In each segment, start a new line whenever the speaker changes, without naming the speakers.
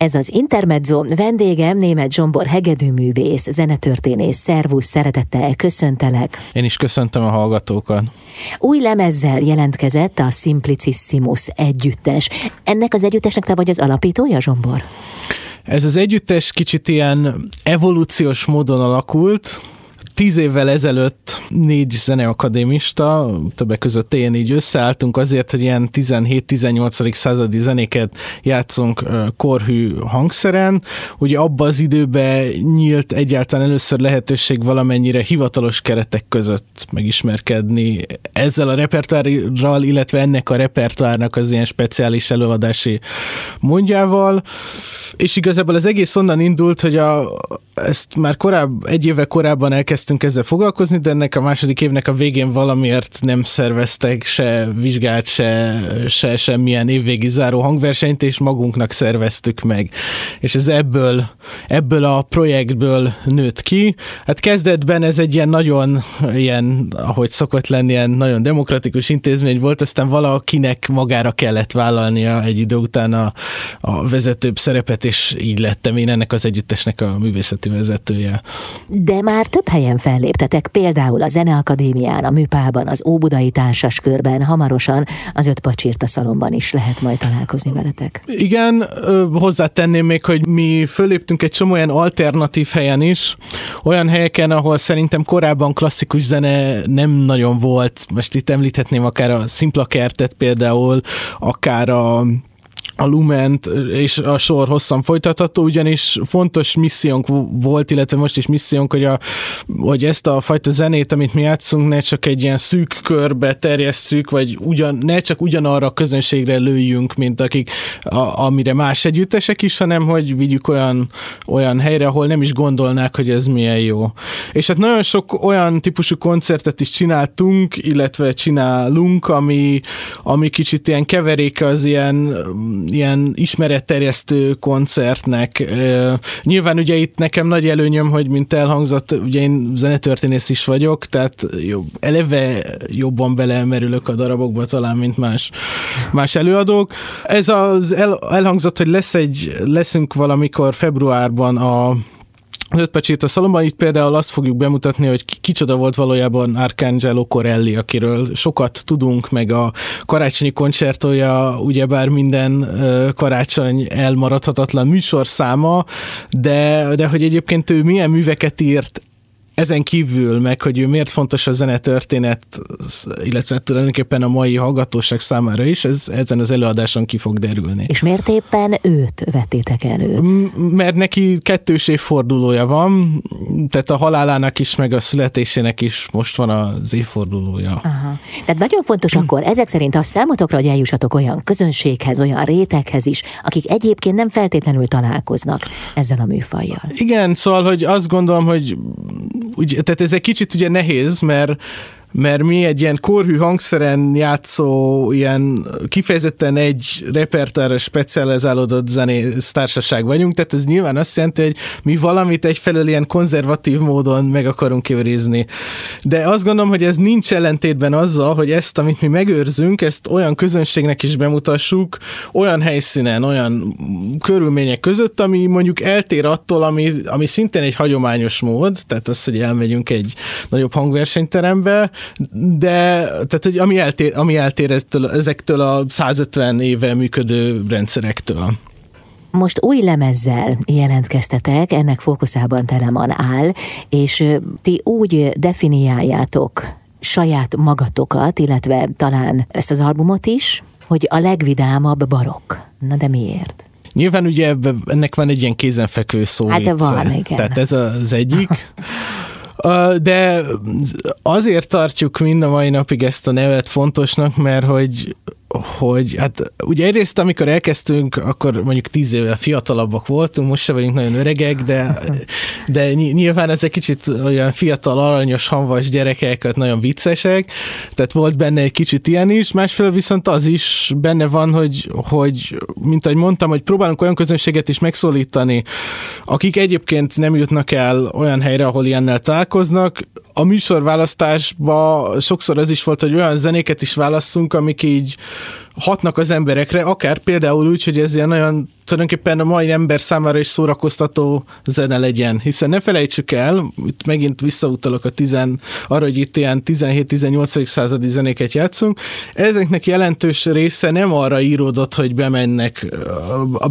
Ez az Intermezzo, vendégem német Zsombor hegedűművész, zenetörténész, szervusz, szeretettel köszöntelek.
Én is köszöntöm a hallgatókat.
Új lemezzel jelentkezett a Simplicissimus együttes. Ennek az együttesnek te vagy az alapítója, Zsombor?
Ez az együttes kicsit ilyen evolúciós módon alakult, tíz évvel ezelőtt négy zeneakadémista, többek között én így összeálltunk azért, hogy ilyen 17-18. századi zenéket játszunk korhű hangszeren. Ugye abban az időben nyílt egyáltalán először lehetőség valamennyire hivatalos keretek között megismerkedni ezzel a repertoárral, illetve ennek a repertoárnak az ilyen speciális előadási mondjával. És igazából az egész onnan indult, hogy a, ezt már korább, egy éve korábban elkezdtünk ezzel foglalkozni, de ennek a második évnek a végén valamiért nem szerveztek se vizsgát, se, se semmilyen évvégi záró hangversenyt, és magunknak szerveztük meg. És ez ebből, ebből a projektből nőtt ki. Hát kezdetben ez egy ilyen nagyon, ilyen, ahogy szokott lenni, ilyen nagyon demokratikus intézmény volt, aztán valakinek magára kellett vállalnia egy idő után a, a vezetőbb szerepet, és így lettem én ennek az együttesnek a művészeti vezetője.
De már több helyen felléptetek, például a Zeneakadémián, a Műpában, az Óbudai Társas Körben, hamarosan az Öt Pacsirta szalomban is lehet majd találkozni veletek.
Igen, hozzátenném még, hogy mi föléptünk egy csomó olyan alternatív helyen is, olyan helyeken, ahol szerintem korábban klasszikus zene nem nagyon volt. Most itt említhetném akár a Szimpla Kertet például, akár a a Lument és a sor hosszan folytatható, ugyanis fontos missziónk volt, illetve most is missziónk, hogy, a, hogy ezt a fajta zenét, amit mi játszunk, ne csak egy ilyen szűk körbe terjesszük, vagy ugyan, ne csak ugyanarra a közönségre lőjünk, mint akik, a, amire más együttesek is, hanem hogy vigyük olyan, olyan helyre, ahol nem is gondolnák, hogy ez milyen jó. És hát nagyon sok olyan típusú koncertet is csináltunk, illetve csinálunk, ami, ami kicsit ilyen keveréke az ilyen ilyen ismeretterjesztő koncertnek. Nyilván ugye itt nekem nagy előnyöm, hogy mint elhangzott, ugye én zenetörténész is vagyok, tehát jobb, eleve jobban belemerülök a darabokba talán, mint más, más előadók. Ez az el, elhangzott, hogy lesz egy, leszünk valamikor februárban a öt a szalomban itt például azt fogjuk bemutatni, hogy kicsoda volt valójában Arcangelo Corelli, akiről sokat tudunk, meg a karácsonyi koncertója ugyebár minden karácsony elmaradhatatlan műsorszáma, de, de hogy egyébként ő milyen műveket írt ezen kívül meg, hogy ő miért fontos a zenetörténet, illetve tulajdonképpen a mai hallgatóság számára is, ez ezen az előadáson ki fog derülni.
És miért éppen őt vettétek elő?
Mert neki kettős évfordulója van, tehát a halálának is, meg a születésének is most van az évfordulója.
Aha. Tehát nagyon fontos akkor ezek szerint a számotokra, hogy eljussatok olyan közönséghez, olyan réteghez is, akik egyébként nem feltétlenül találkoznak ezzel a műfajjal.
Igen, szóval, hogy azt gondolom, hogy úgy, tehát ez egy kicsit ugye nehéz, mert mert mi egy ilyen korhű hangszeren játszó, ilyen kifejezetten egy repertoárra specializálódott zenész társaság vagyunk, tehát ez nyilván azt jelenti, hogy mi valamit egyfelől ilyen konzervatív módon meg akarunk kiverézni. De azt gondolom, hogy ez nincs ellentétben azzal, hogy ezt, amit mi megőrzünk, ezt olyan közönségnek is bemutassuk, olyan helyszínen, olyan körülmények között, ami mondjuk eltér attól, ami, ami szintén egy hagyományos mód, tehát az, hogy elmegyünk egy nagyobb hangversenyterembe, de tehát, hogy ami eltér, ami eltér eztől, ezektől a 150 éve működő rendszerektől.
Most új lemezzel jelentkeztetek, ennek fókuszában Teleman áll, és ti úgy definiáljátok saját magatokat, illetve talán ezt az albumot is, hogy a legvidámabb barokk. Na de miért?
Nyilván ugye ennek van egy ilyen kézenfekvő szó.
Hát van, igen.
Tehát ez az egyik. De azért tartjuk mind a mai napig ezt a nevet fontosnak, mert hogy hogy hát ugye egyrészt, amikor elkezdtünk, akkor mondjuk tíz évvel fiatalabbak voltunk, most se vagyunk nagyon öregek, de, de nyilván ez egy kicsit olyan fiatal, aranyos, hanvas gyerekek, nagyon viccesek, tehát volt benne egy kicsit ilyen is, másfél viszont az is benne van, hogy, hogy mint ahogy mondtam, hogy próbálunk olyan közönséget is megszólítani, akik egyébként nem jutnak el olyan helyre, ahol ilyennel találkoznak, a műsorválasztásban sokszor ez is volt, hogy olyan zenéket is válasszunk, amik így hatnak az emberekre, akár például úgy, hogy ez ilyen nagyon tulajdonképpen a mai ember számára is szórakoztató zene legyen, hiszen ne felejtsük el, itt megint visszautalok a tizen, arra, hogy itt ilyen 17-18. századi zenéket játszunk, ezeknek jelentős része nem arra íródott, hogy bemennek,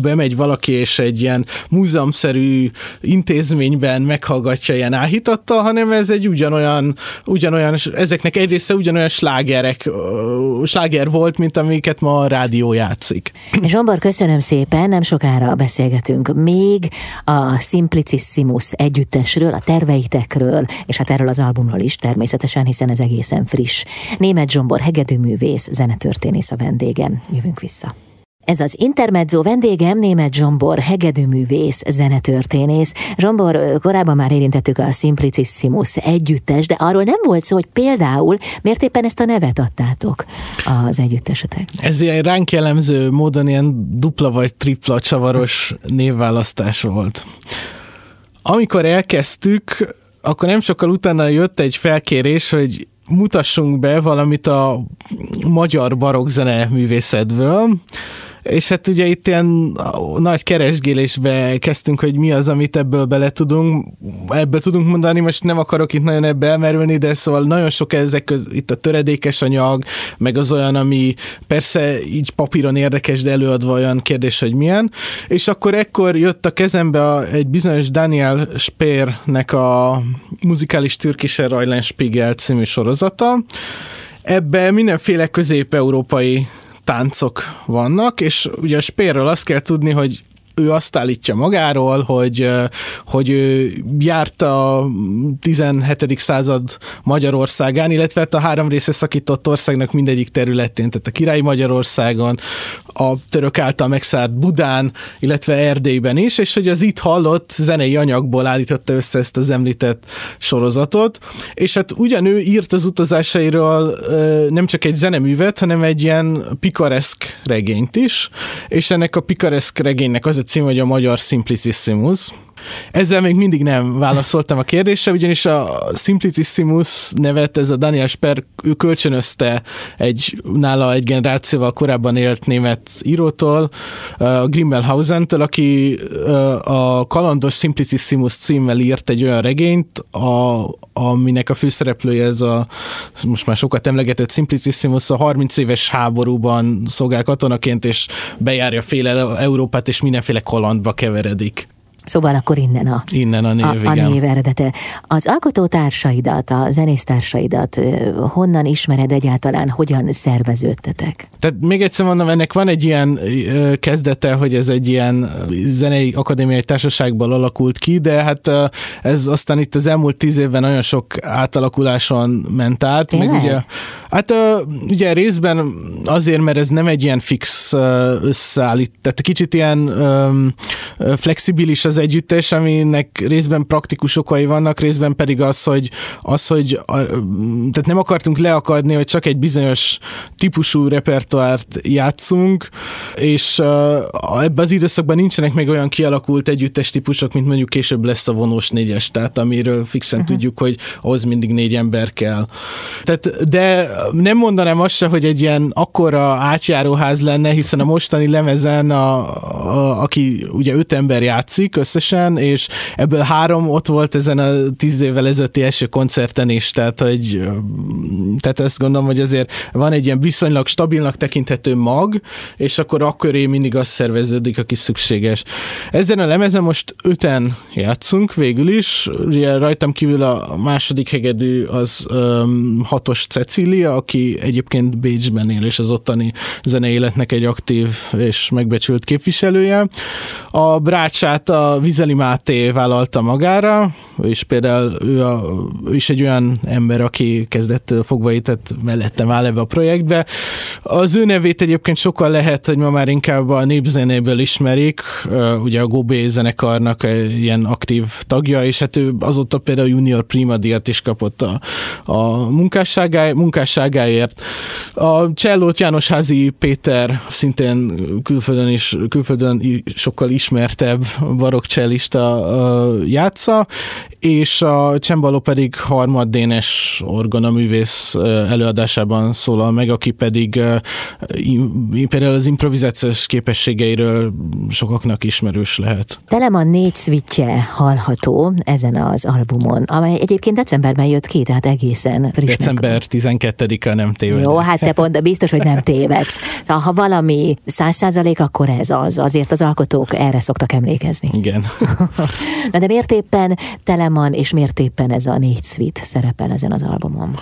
bemegy valaki és egy ilyen múzeumszerű intézményben meghallgatja ilyen áhítattal, hanem ez egy ugyanolyan, ugyanolyan ezeknek egy része ugyanolyan slágerek, sláger volt, mint amiket ma a rádió játszik.
Zsombor, köszönöm szépen, nem sokára beszélgetünk még a Simplicissimus együttesről, a terveitekről, és hát erről az albumról is természetesen, hiszen ez egészen friss. Német Zsombor hegedűművész, zenetörténész a vendégem. Jövünk vissza. Ez az Intermezzo vendégem német Zsombor, hegedűművész, zenetörténész. Zsombor, korábban már érintettük a Simplicissimus együttes, de arról nem volt szó, hogy például miért éppen ezt a nevet adtátok az együttesetek.
Ez ilyen ránk jellemző módon ilyen dupla vagy tripla csavaros névválasztás volt. Amikor elkezdtük, akkor nem sokkal utána jött egy felkérés, hogy mutassunk be valamit a magyar barokkzene művészetből, és hát ugye itt ilyen nagy keresgélésbe kezdtünk, hogy mi az, amit ebből bele tudunk, ebből tudunk mondani, most nem akarok itt nagyon ebbe elmerülni, de szóval nagyon sok ezek köz, itt a töredékes anyag, meg az olyan, ami persze így papíron érdekes, de előadva olyan kérdés, hogy milyen. És akkor ekkor jött a kezembe a, egy bizonyos Daniel Speernek a muzikális türkischer Eulenspiegel című sorozata, Ebbe mindenféle közép-európai táncok vannak, és ugye a Spérről azt kell tudni, hogy ő azt állítja magáról, hogy, hogy ő járt a 17. század Magyarországán, illetve hát a három része szakított országnak mindegyik területén, tehát a királyi Magyarországon, a török által megszállt Budán, illetve Erdélyben is, és hogy az itt hallott zenei anyagból állította össze ezt az említett sorozatot, és hát ő írt az utazásairól nem csak egy zeneművet, hanem egy ilyen pikareszk regényt is, és ennek a pikareszk regénynek az a cím, hogy a magyar Simplicissimus, ezzel még mindig nem válaszoltam a kérdésre, ugyanis a Simplicissimus nevet ez a Daniel Sper, ő kölcsönözte egy, nála egy generációval korábban élt német írótól, a Grimmelhausen-től, aki a kalandos Simplicissimus címmel írt egy olyan regényt, a, aminek a főszereplője ez a most már sokat emlegetett Simplicissimus a 30 éves háborúban szolgál katonaként, és bejárja féle Európát, és mindenféle kalandba keveredik.
Szóval akkor innen a,
innen a, név,
a, a név eredete. Az alkotótársaidat, a zenésztársaidat honnan ismered egyáltalán, hogyan szerveződtetek?
Tehát még egyszer mondom, ennek van egy ilyen kezdete, hogy ez egy ilyen zenei akadémiai társaságból alakult ki, de hát ez aztán itt az elmúlt tíz évben nagyon sok átalakuláson ment át.
Meg ugye,
hát ugye részben azért, mert ez nem egy ilyen fix összeállít, tehát kicsit ilyen flexibilis az együttes, aminek részben praktikus okai vannak, részben pedig az, hogy, az, hogy a, tehát nem akartunk leakadni, hogy csak egy bizonyos típusú repertoárt játszunk, és uh, ebben az időszakban nincsenek még olyan kialakult együttes típusok, mint mondjuk később lesz a vonós négyes, tehát amiről fixen uh-huh. tudjuk, hogy ahhoz mindig négy ember kell. Tehát, de nem mondanám azt se, hogy egy ilyen akkora átjáróház lenne, hiszen a mostani lemezen, a, a, aki ugye öt ember játszik, összesen, és ebből három ott volt ezen a tíz évvel ezelőtti első koncerten is, tehát, hogy, tehát ezt gondolom, hogy azért van egy ilyen viszonylag stabilnak tekinthető mag, és akkor akköré mindig az szerveződik, aki szükséges. Ezen a lemezen most öten játszunk végül is, ugye rajtam kívül a második hegedű az um, hatos Cecília, aki egyébként Bécsben él, és az ottani zeneéletnek egy aktív és megbecsült képviselője. A brácsát a Vizeli Máté vállalta magára, és például ő, a, ő is egy olyan ember, aki kezdettől fogva itt mellettem áll ebbe a projektbe. Az ő nevét egyébként sokkal lehet, hogy ma már inkább a népzenéből ismerik, ugye a Gobé zenekarnak ilyen aktív tagja, és hát ő azóta például Junior Prima díjat is kapott a, a munkásságá, munkásságáért. A Csellót János Házi Péter szintén külföldön is, külföldön sokkal ismert legismertebb barokkcsellista játsza, és a csembaló pedig harmaddénes orgonaművész előadásában szólal meg, aki pedig például az improvizációs képességeiről sokaknak ismerős lehet.
Telemann négy switche hallható ezen az albumon, amely egyébként decemberben jött ki, tehát egészen friss.
December 12-a nem téved.
Jó, hát te pont biztos, hogy nem tévedsz. Szóval, ha valami száz százalék, akkor ez az. Azért az alkotók erre szoktak emlékezni.
Igen.
Na de miért éppen Telemann és miért éppen ez a négy suite szerepel ezen az albumon?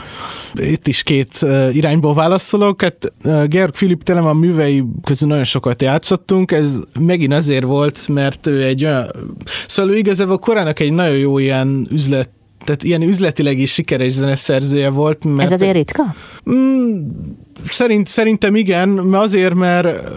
Itt is két irányból válaszolok. Hát Georg Philipp Telemann művei közül nagyon sokat játszottunk. Ez megint azért volt, mert ő egy olyan... Szóval ő igazából korának egy nagyon jó ilyen üzlet tehát ilyen üzletileg is sikeres zeneszerzője volt.
Mert Ez azért ritka?
Mm, Szerint, szerintem igen, azért, mert,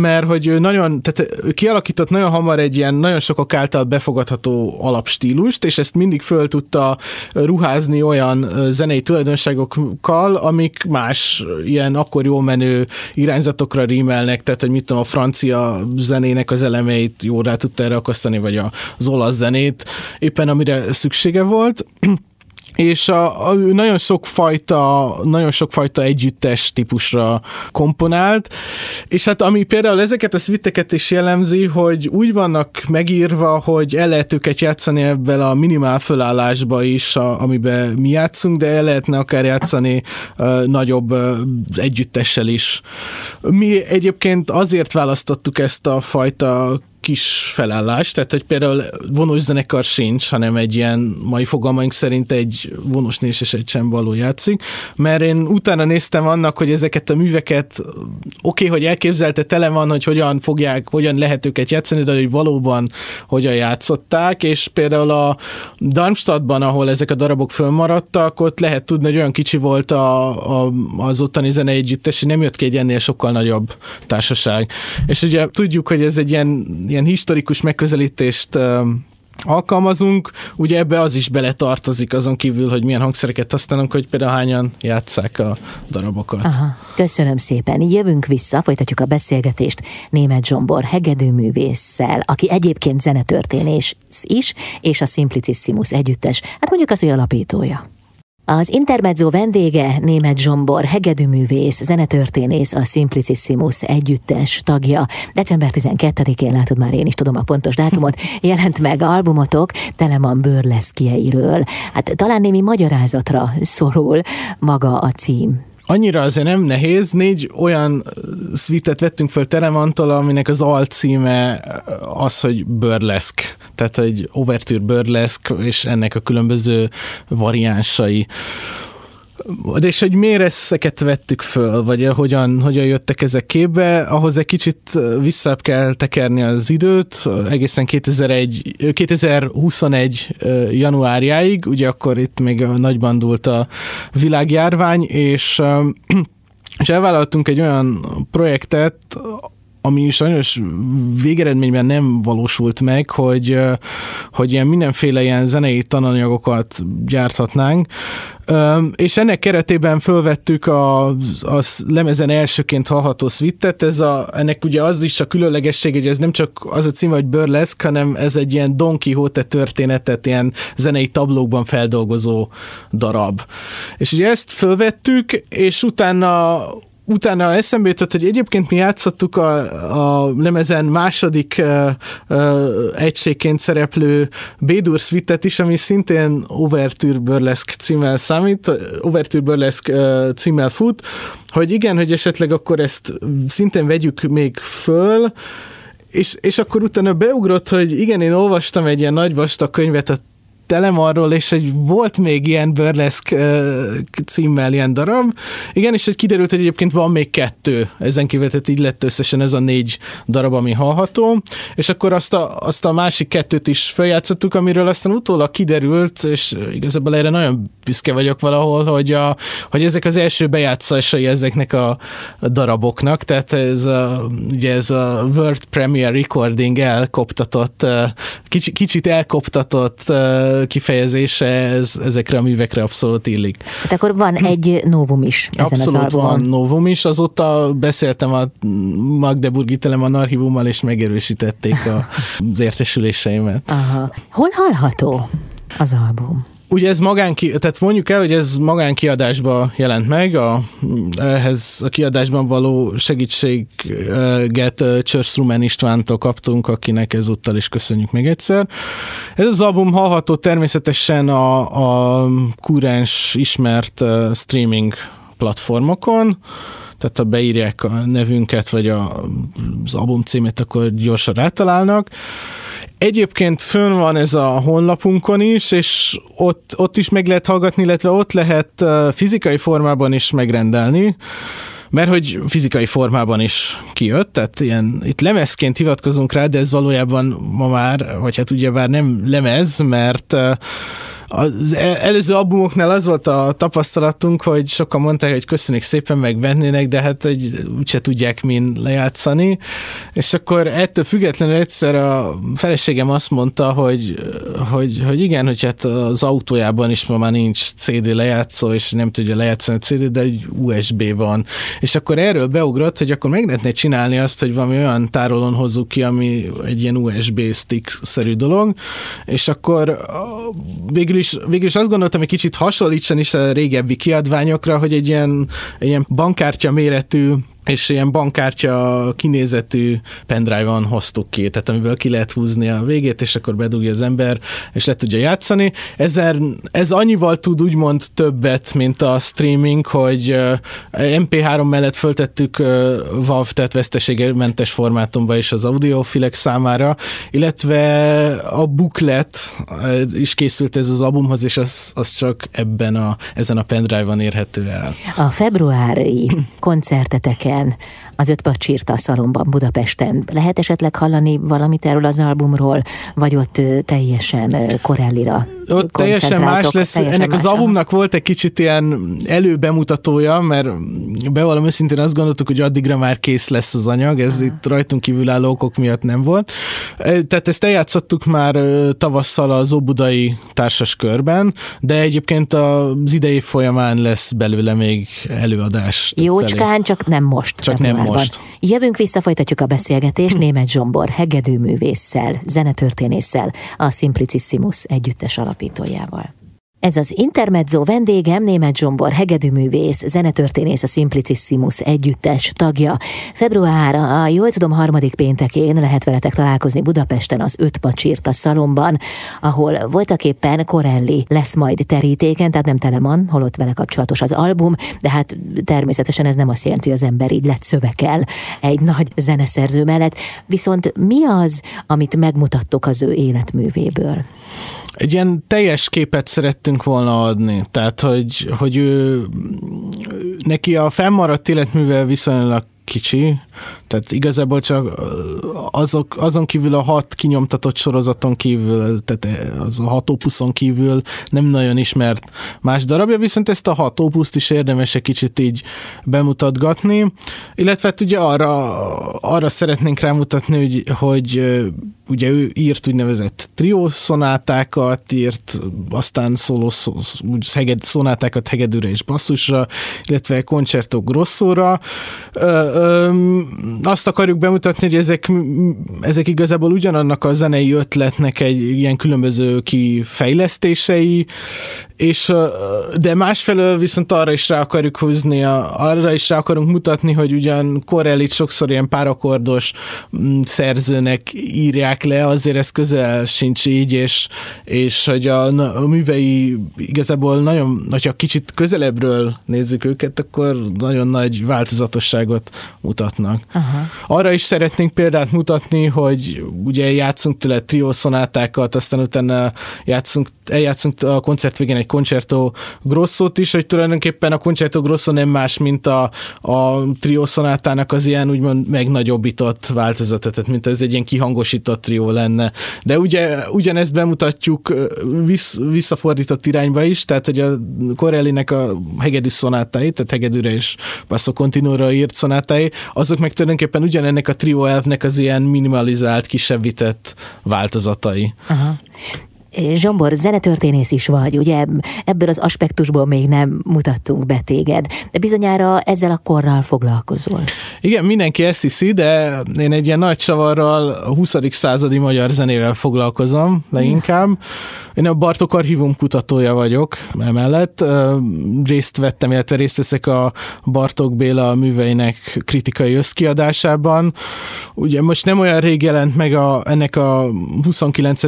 mert hogy ő nagyon, tehát ő kialakított nagyon hamar egy ilyen nagyon sokak által befogadható alapstílust, és ezt mindig föl tudta ruházni olyan zenei tulajdonságokkal, amik más ilyen akkor jó menő irányzatokra rímelnek, tehát hogy mit tudom, a francia zenének az elemeit jól rá tudta erre akasztani, vagy az olasz zenét, éppen amire szüksége volt és a, a, nagyon sokfajta, nagyon sokfajta együttes típusra komponált, és hát ami például ezeket a szvitteket is jellemzi, hogy úgy vannak megírva, hogy el lehet őket játszani ebben a minimál fölállásba is, a, amiben mi játszunk, de el lehetne akár játszani uh, nagyobb uh, együttessel is. Mi egyébként azért választottuk ezt a fajta kis felállás, tehát hogy például vonós zenekar sincs, hanem egy ilyen mai fogalmaink szerint egy vonós és egy való játszik, mert én utána néztem annak, hogy ezeket a műveket oké, okay, hogy elképzelte tele van, hogy hogyan fogják, hogyan lehet őket játszani, de hogy valóban hogyan játszották, és például a Darmstadtban, ahol ezek a darabok fölmaradtak, ott lehet tudni, hogy olyan kicsi volt a, a, az ottani zene együttes, hogy nem jött ki egy ennél sokkal nagyobb társaság. És ugye tudjuk, hogy ez egy ilyen ilyen historikus megközelítést alkalmazunk, ugye ebbe az is bele tartozik azon kívül, hogy milyen hangszereket használunk, hogy például hányan játsszák a darabokat. Aha.
Köszönöm szépen. Jövünk vissza, folytatjuk a beszélgetést német Zsombor hegedűművésszel, aki egyébként zenetörténés is, és a Simplicissimus együttes, hát mondjuk az, hogy alapítója. Az Intermezzo vendége német Zsombor, hegedűművész, zenetörténész, a Simplicissimus együttes tagja. December 12-én látod már én is tudom a pontos dátumot, jelent meg albumotok Telemann bőrleszkjeiről. Hát talán némi magyarázatra szorul maga a cím.
Annyira azért nem nehéz, négy olyan szvitet vettünk föl Telemantól, aminek az alcíme az, hogy burlesque, tehát egy overture burlesque, és ennek a különböző variánsai. De és hogy miért ezeket vettük föl, vagy hogyan, hogyan jöttek ezek képbe, ahhoz egy kicsit vissza kell tekerni az időt, egészen 2001, 2021 januárjáig, ugye akkor itt még nagyban dúlt a világjárvány, és és elvállaltunk egy olyan projektet, ami sajnos végeredményben nem valósult meg, hogy, hogy ilyen mindenféle ilyen zenei tananyagokat gyárthatnánk, és ennek keretében fölvettük a, a lemezen elsőként hallható swittet, ez a, ennek ugye az is a különlegesség, hogy ez nem csak az a cím, hogy burlesque, hanem ez egy ilyen Don Quixote történetet ilyen zenei tablókban feldolgozó darab. És ugye ezt fölvettük, és utána utána eszembe jutott, hogy egyébként mi játszottuk a, a lemezen második uh, uh, egységként szereplő Bédur Suite-et is, ami szintén Overture Burlesque címmel számít, Overture Burlesque uh, címmel fut, hogy igen, hogy esetleg akkor ezt szintén vegyük még föl, és, és akkor utána beugrott, hogy igen, én olvastam egy ilyen nagy vastag könyvet a telem arról, és egy volt még ilyen burleszk címmel ilyen darab. Igen, és egy kiderült, hogy egyébként van még kettő. Ezen kívül, tehát így lett összesen ez a négy darab, ami hallható, és akkor azt a, azt a másik kettőt is feljátszottuk, amiről aztán utólag kiderült, és igazából erre nagyon büszke vagyok valahol, hogy, a, hogy ezek az első bejátszásai ezeknek a, daraboknak, tehát ez a, ugye ez a World Premiere Recording elkoptatott, kicsit, kicsit elkoptatott kifejezése ez, ezekre a művekre abszolút illik.
Hát akkor van egy novum is ezen
abszolút
az albumon.
van novum is, azóta beszéltem a Magdeburgi Telemann archívummal, és megerősítették az értesüléseimet.
Aha. Hol hallható az album?
Ugye ez magánki, tehát mondjuk el, hogy ez magánkiadásban jelent meg, a, ehhez a kiadásban való segítséget Csörszrumen Istvántól kaptunk, akinek ezúttal is köszönjük még egyszer. Ez az album hallható természetesen a, a kurens ismert streaming platformokon, tehát ha beírják a nevünket, vagy a, az album címét, akkor gyorsan rátalálnak. Egyébként fönn van ez a honlapunkon is, és ott, ott is meg lehet hallgatni, illetve ott lehet fizikai formában is megrendelni mert hogy fizikai formában is kijött, tehát ilyen, itt lemezként hivatkozunk rá, de ez valójában ma már, vagy hát ugye már nem lemez, mert az e- előző albumoknál az volt a tapasztalatunk, hogy sokan mondták, hogy köszönjük szépen, megvennének, de hát egy, úgyse tudják min lejátszani. És akkor ettől függetlenül egyszer a feleségem azt mondta, hogy, hogy, hogy igen, hogy hát az autójában is ma már nincs CD lejátszó, és nem tudja lejátszani a CD, de egy USB van. És akkor erről beugrott, hogy akkor meg lehetne csinálni azt, hogy valami olyan tárolón hozzuk ki, ami egy ilyen USB stick-szerű dolog, és akkor végül is is, végül azt gondoltam, hogy kicsit hasonlítson is a régebbi kiadványokra, hogy egy ilyen, egy ilyen bankkártya méretű és ilyen bankkártya kinézetű pendrive-on hoztuk ki, tehát amiből ki lehet húzni a végét, és akkor bedugja az ember, és le tudja játszani. Ezer, ez annyival tud úgymond többet, mint a streaming, hogy MP3 mellett föltettük WAV, tehát veszteségementes formátumba is az audiofilek számára, illetve a booklet is készült ez az albumhoz, és az, az csak ebben a, ezen a pendrive-on érhető el.
A februári koncerteteken helyen, az öt a szalomban Budapesten. Lehet esetleg hallani valamit erről az albumról, vagy ott teljesen Corellira
Ott teljesen más lesz. Teljesen Ennek más, az albumnak volt egy kicsit ilyen előbemutatója, mert bevallom őszintén azt gondoltuk, hogy addigra már kész lesz az anyag, ez Aha. itt rajtunk kívülálló okok miatt nem volt. Tehát ezt eljátszottuk már tavasszal az Óbudai társas körben, de egyébként az idei folyamán lesz belőle még előadás.
Jócskán, csak nem most most.
Csak nem most.
Jövünk vissza, folytatjuk a beszélgetést német Zsombor, hegedűművésszel, zenetörténésszel, a Simplicissimus együttes alapítójával. Ez az Intermezzo vendégem, német Zsombor, hegedűművész, zenetörténész, a Simplicissimus együttes tagja. Február, a jól tudom, harmadik péntekén lehet veletek találkozni Budapesten az Öt Pacsírt a szalomban, ahol voltak éppen Corelli lesz majd terítéken, tehát nem Teleman, holott vele kapcsolatos az album, de hát természetesen ez nem azt jelenti, hogy az ember így lett szövekel egy nagy zeneszerző mellett. Viszont mi az, amit megmutattok az ő életművéből?
Egy ilyen teljes képet szerettünk volna adni. Tehát, hogy, hogy ő, neki a fennmaradt életművel viszonylag kicsi, tehát igazából csak azok, azon kívül a hat kinyomtatott sorozaton kívül, tehát az a hat opuszon kívül nem nagyon ismert más darabja, viszont ezt a hat opuszt is érdemes egy kicsit így bemutatgatni, illetve hát ugye arra, arra szeretnénk rámutatni, hogy, hogy ugye ő írt úgynevezett triószonátákat, írt aztán szóló heged, szonátákat hegedűre és basszusra, illetve koncerto grosszóra. Azt akarjuk bemutatni, hogy ezek, ezek igazából ugyanannak a zenei ötletnek egy ilyen különböző kifejlesztései, és de másfelől viszont arra is rá akarjuk húzni, arra is rá akarunk mutatni, hogy ugyan Corellit sokszor ilyen párakordos szerzőnek írják le, azért ez közel sincs így, és, és hogy a, a művei igazából nagyon, hogyha kicsit közelebbről nézzük őket, akkor nagyon nagy változatosságot mutatnak. Aha. Arra is szeretnénk példát mutatni, hogy ugye játszunk tőle triószonátákat, aztán utána játszunk, eljátszunk a koncert végén egy Concerto Grosszót is, hogy tulajdonképpen a Concerto Grosso nem más, mint a, a triószonátának az ilyen úgymond megnagyobbított változata, tehát mint ez egy ilyen kihangosított trió lenne. De ugye ugyanezt bemutatjuk vissz, visszafordított irányba is, tehát hogy a Corellinek a hegedű szonátái, tehát hegedűre és basso continuóra írt szonátái, azok meg tulajdonképpen ugyanennek a trió elvnek az ilyen minimalizált, kisebbített változatai.
Aha Zsombor, zenetörténész is vagy, ugye ebből az aspektusból még nem mutattunk be téged, de bizonyára ezzel a korral foglalkozol.
Igen, mindenki ezt hiszi, de én egy ilyen nagy csavarral a 20. századi magyar zenével foglalkozom leginkább. Én a Bartok Archívum kutatója vagyok emellett. Részt vettem, illetve részt veszek a Bartok Béla műveinek kritikai összkiadásában. Ugye most nem olyan rég jelent meg a, ennek a 29.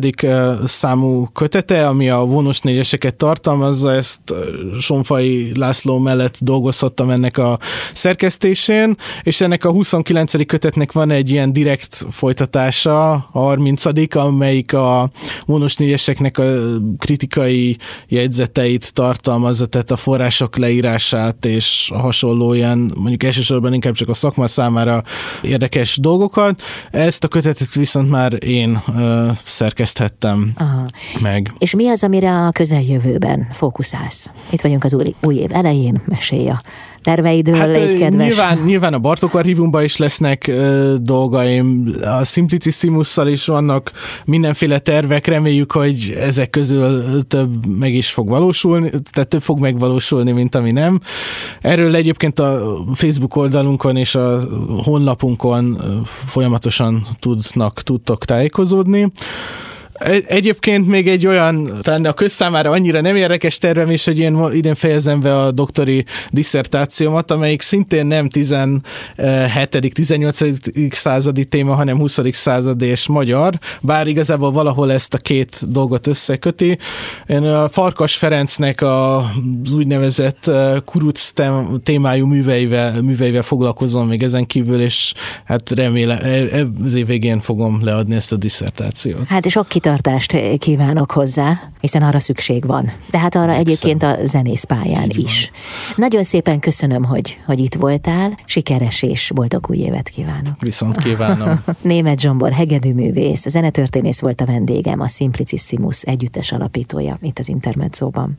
számú kötete, ami a vonos négyeseket tartalmazza, ezt Sonfai László mellett dolgozhattam ennek a szerkesztésén, és ennek a 29. kötetnek van egy ilyen direkt folytatása, a 30 amelyik a vonos négyeseknek a kritikai jegyzeteit tartalmazza, tehát a források leírását és a hasonló ilyen, mondjuk elsősorban inkább csak a szakma számára érdekes dolgokat. Ezt a kötetet viszont már én ö, szerkeszthettem Aha. meg.
És mi az, amire a közeljövőben fókuszálsz? Itt vagyunk az új, új év elején, mesélj a terveidről, hát, légy kedves.
Nyilván, nyilván a Bartok archívumban is lesznek ö, dolgaim, a Simplicissimusszal is vannak mindenféle tervek, reméljük, hogy ezek közül több meg is fog valósulni, tehát több fog megvalósulni, mint ami nem. Erről egyébként a Facebook oldalunkon és a honlapunkon folyamatosan tudnak, tudtok tájékozódni. Egyébként még egy olyan, talán a közszámára annyira nem érdekes tervem is, hogy én idén fejezem be a doktori disszertációmat, amelyik szintén nem 17. 18. századi téma, hanem 20. századi és magyar, bár igazából valahol ezt a két dolgot összeköti. Én a Farkas Ferencnek az úgynevezett kuruc témájú műveivel, műveivel foglalkozom még ezen kívül, és hát remélem, e, e, ez év végén fogom leadni ezt a disszertációt.
Hát és aki kitartást kívánok hozzá, hiszen arra szükség van. De hát arra egyébként a zenészpályán is. Nagyon szépen köszönöm, hogy, hogy itt voltál. Sikeres és boldog új évet kívánok.
Viszont kívánom.
Német Zsombor, hegedűművész, zenetörténész volt a vendégem, a Simplicissimus együttes alapítója itt az Intermedzóban.